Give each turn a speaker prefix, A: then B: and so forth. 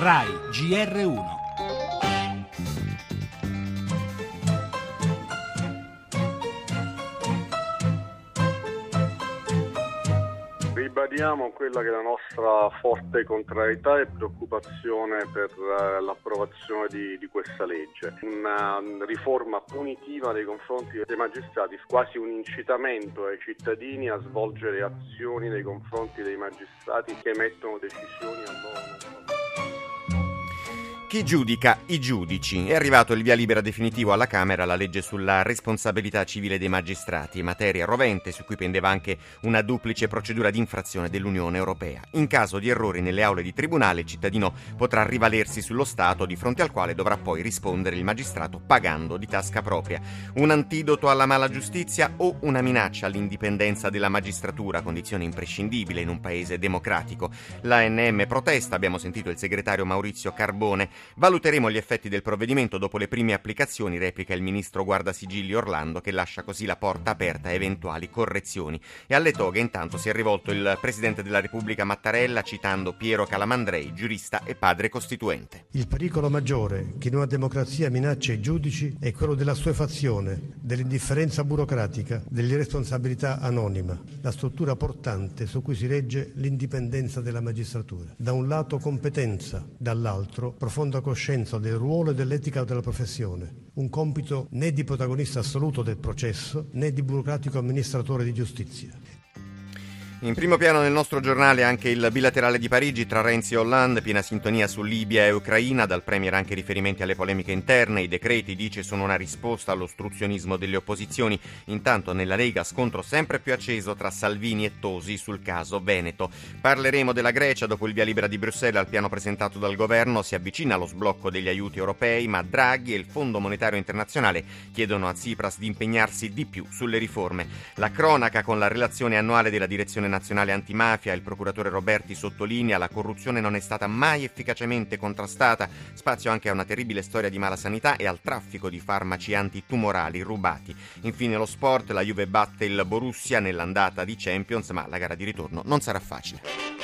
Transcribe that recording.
A: RAI GR1
B: Ribadiamo quella che è la nostra forte contrarietà e preoccupazione per eh, l'approvazione di, di, questa legge. Una riforma punitiva nei confronti dei magistrati, quasi un incitamento ai cittadini a svolgere azioni nei confronti dei magistrati che emettono decisioni a loro
C: chi giudica i giudici? È arrivato il via libera definitivo alla Camera la legge sulla responsabilità civile dei magistrati, materia rovente su cui pendeva anche una duplice procedura di infrazione dell'Unione Europea. In caso di errori nelle aule di tribunale, il cittadino potrà rivalersi sullo Stato di fronte al quale dovrà poi rispondere il magistrato pagando di tasca propria. Un antidoto alla mala giustizia o una minaccia all'indipendenza della magistratura, condizione imprescindibile in un paese democratico. L'ANM protesta, abbiamo sentito il segretario Maurizio Carbone. Valuteremo gli effetti del provvedimento dopo le prime applicazioni, replica il ministro Guardasigilli Orlando, che lascia così la porta aperta a eventuali correzioni. E alle toghe intanto si è rivolto il Presidente della Repubblica Mattarella citando Piero Calamandrei, giurista e padre costituente.
D: Il pericolo maggiore che in una democrazia minaccia i giudici è quello della fazione, dell'indifferenza burocratica, dell'irresponsabilità anonima, la struttura portante su cui si regge l'indipendenza della magistratura. Da un lato competenza, dall'altro profonda profonda coscienza del ruolo e dell'etica della professione, un compito né di protagonista assoluto del processo né di burocratico amministratore di giustizia.
C: In primo piano nel nostro giornale anche il bilaterale di Parigi tra Renzi e Hollande, piena sintonia su Libia e Ucraina, dal Premier anche riferimenti alle polemiche interne, i decreti dice sono una risposta all'ostruzionismo delle opposizioni, intanto nella Lega scontro sempre più acceso tra Salvini e Tosi sul caso Veneto. Parleremo della Grecia dopo il via libera di Bruxelles al piano presentato dal governo, si avvicina allo sblocco degli aiuti europei, ma Draghi e il Fondo Monetario Internazionale chiedono a Tsipras di impegnarsi di più sulle riforme. La cronaca con la relazione annuale della direzione nazionale antimafia, il procuratore Roberti sottolinea la corruzione non è stata mai efficacemente contrastata, spazio anche a una terribile storia di mala sanità e al traffico di farmaci antitumorali rubati. Infine lo sport, la Juve batte il Borussia nell'andata di Champions, ma la gara di ritorno non sarà facile.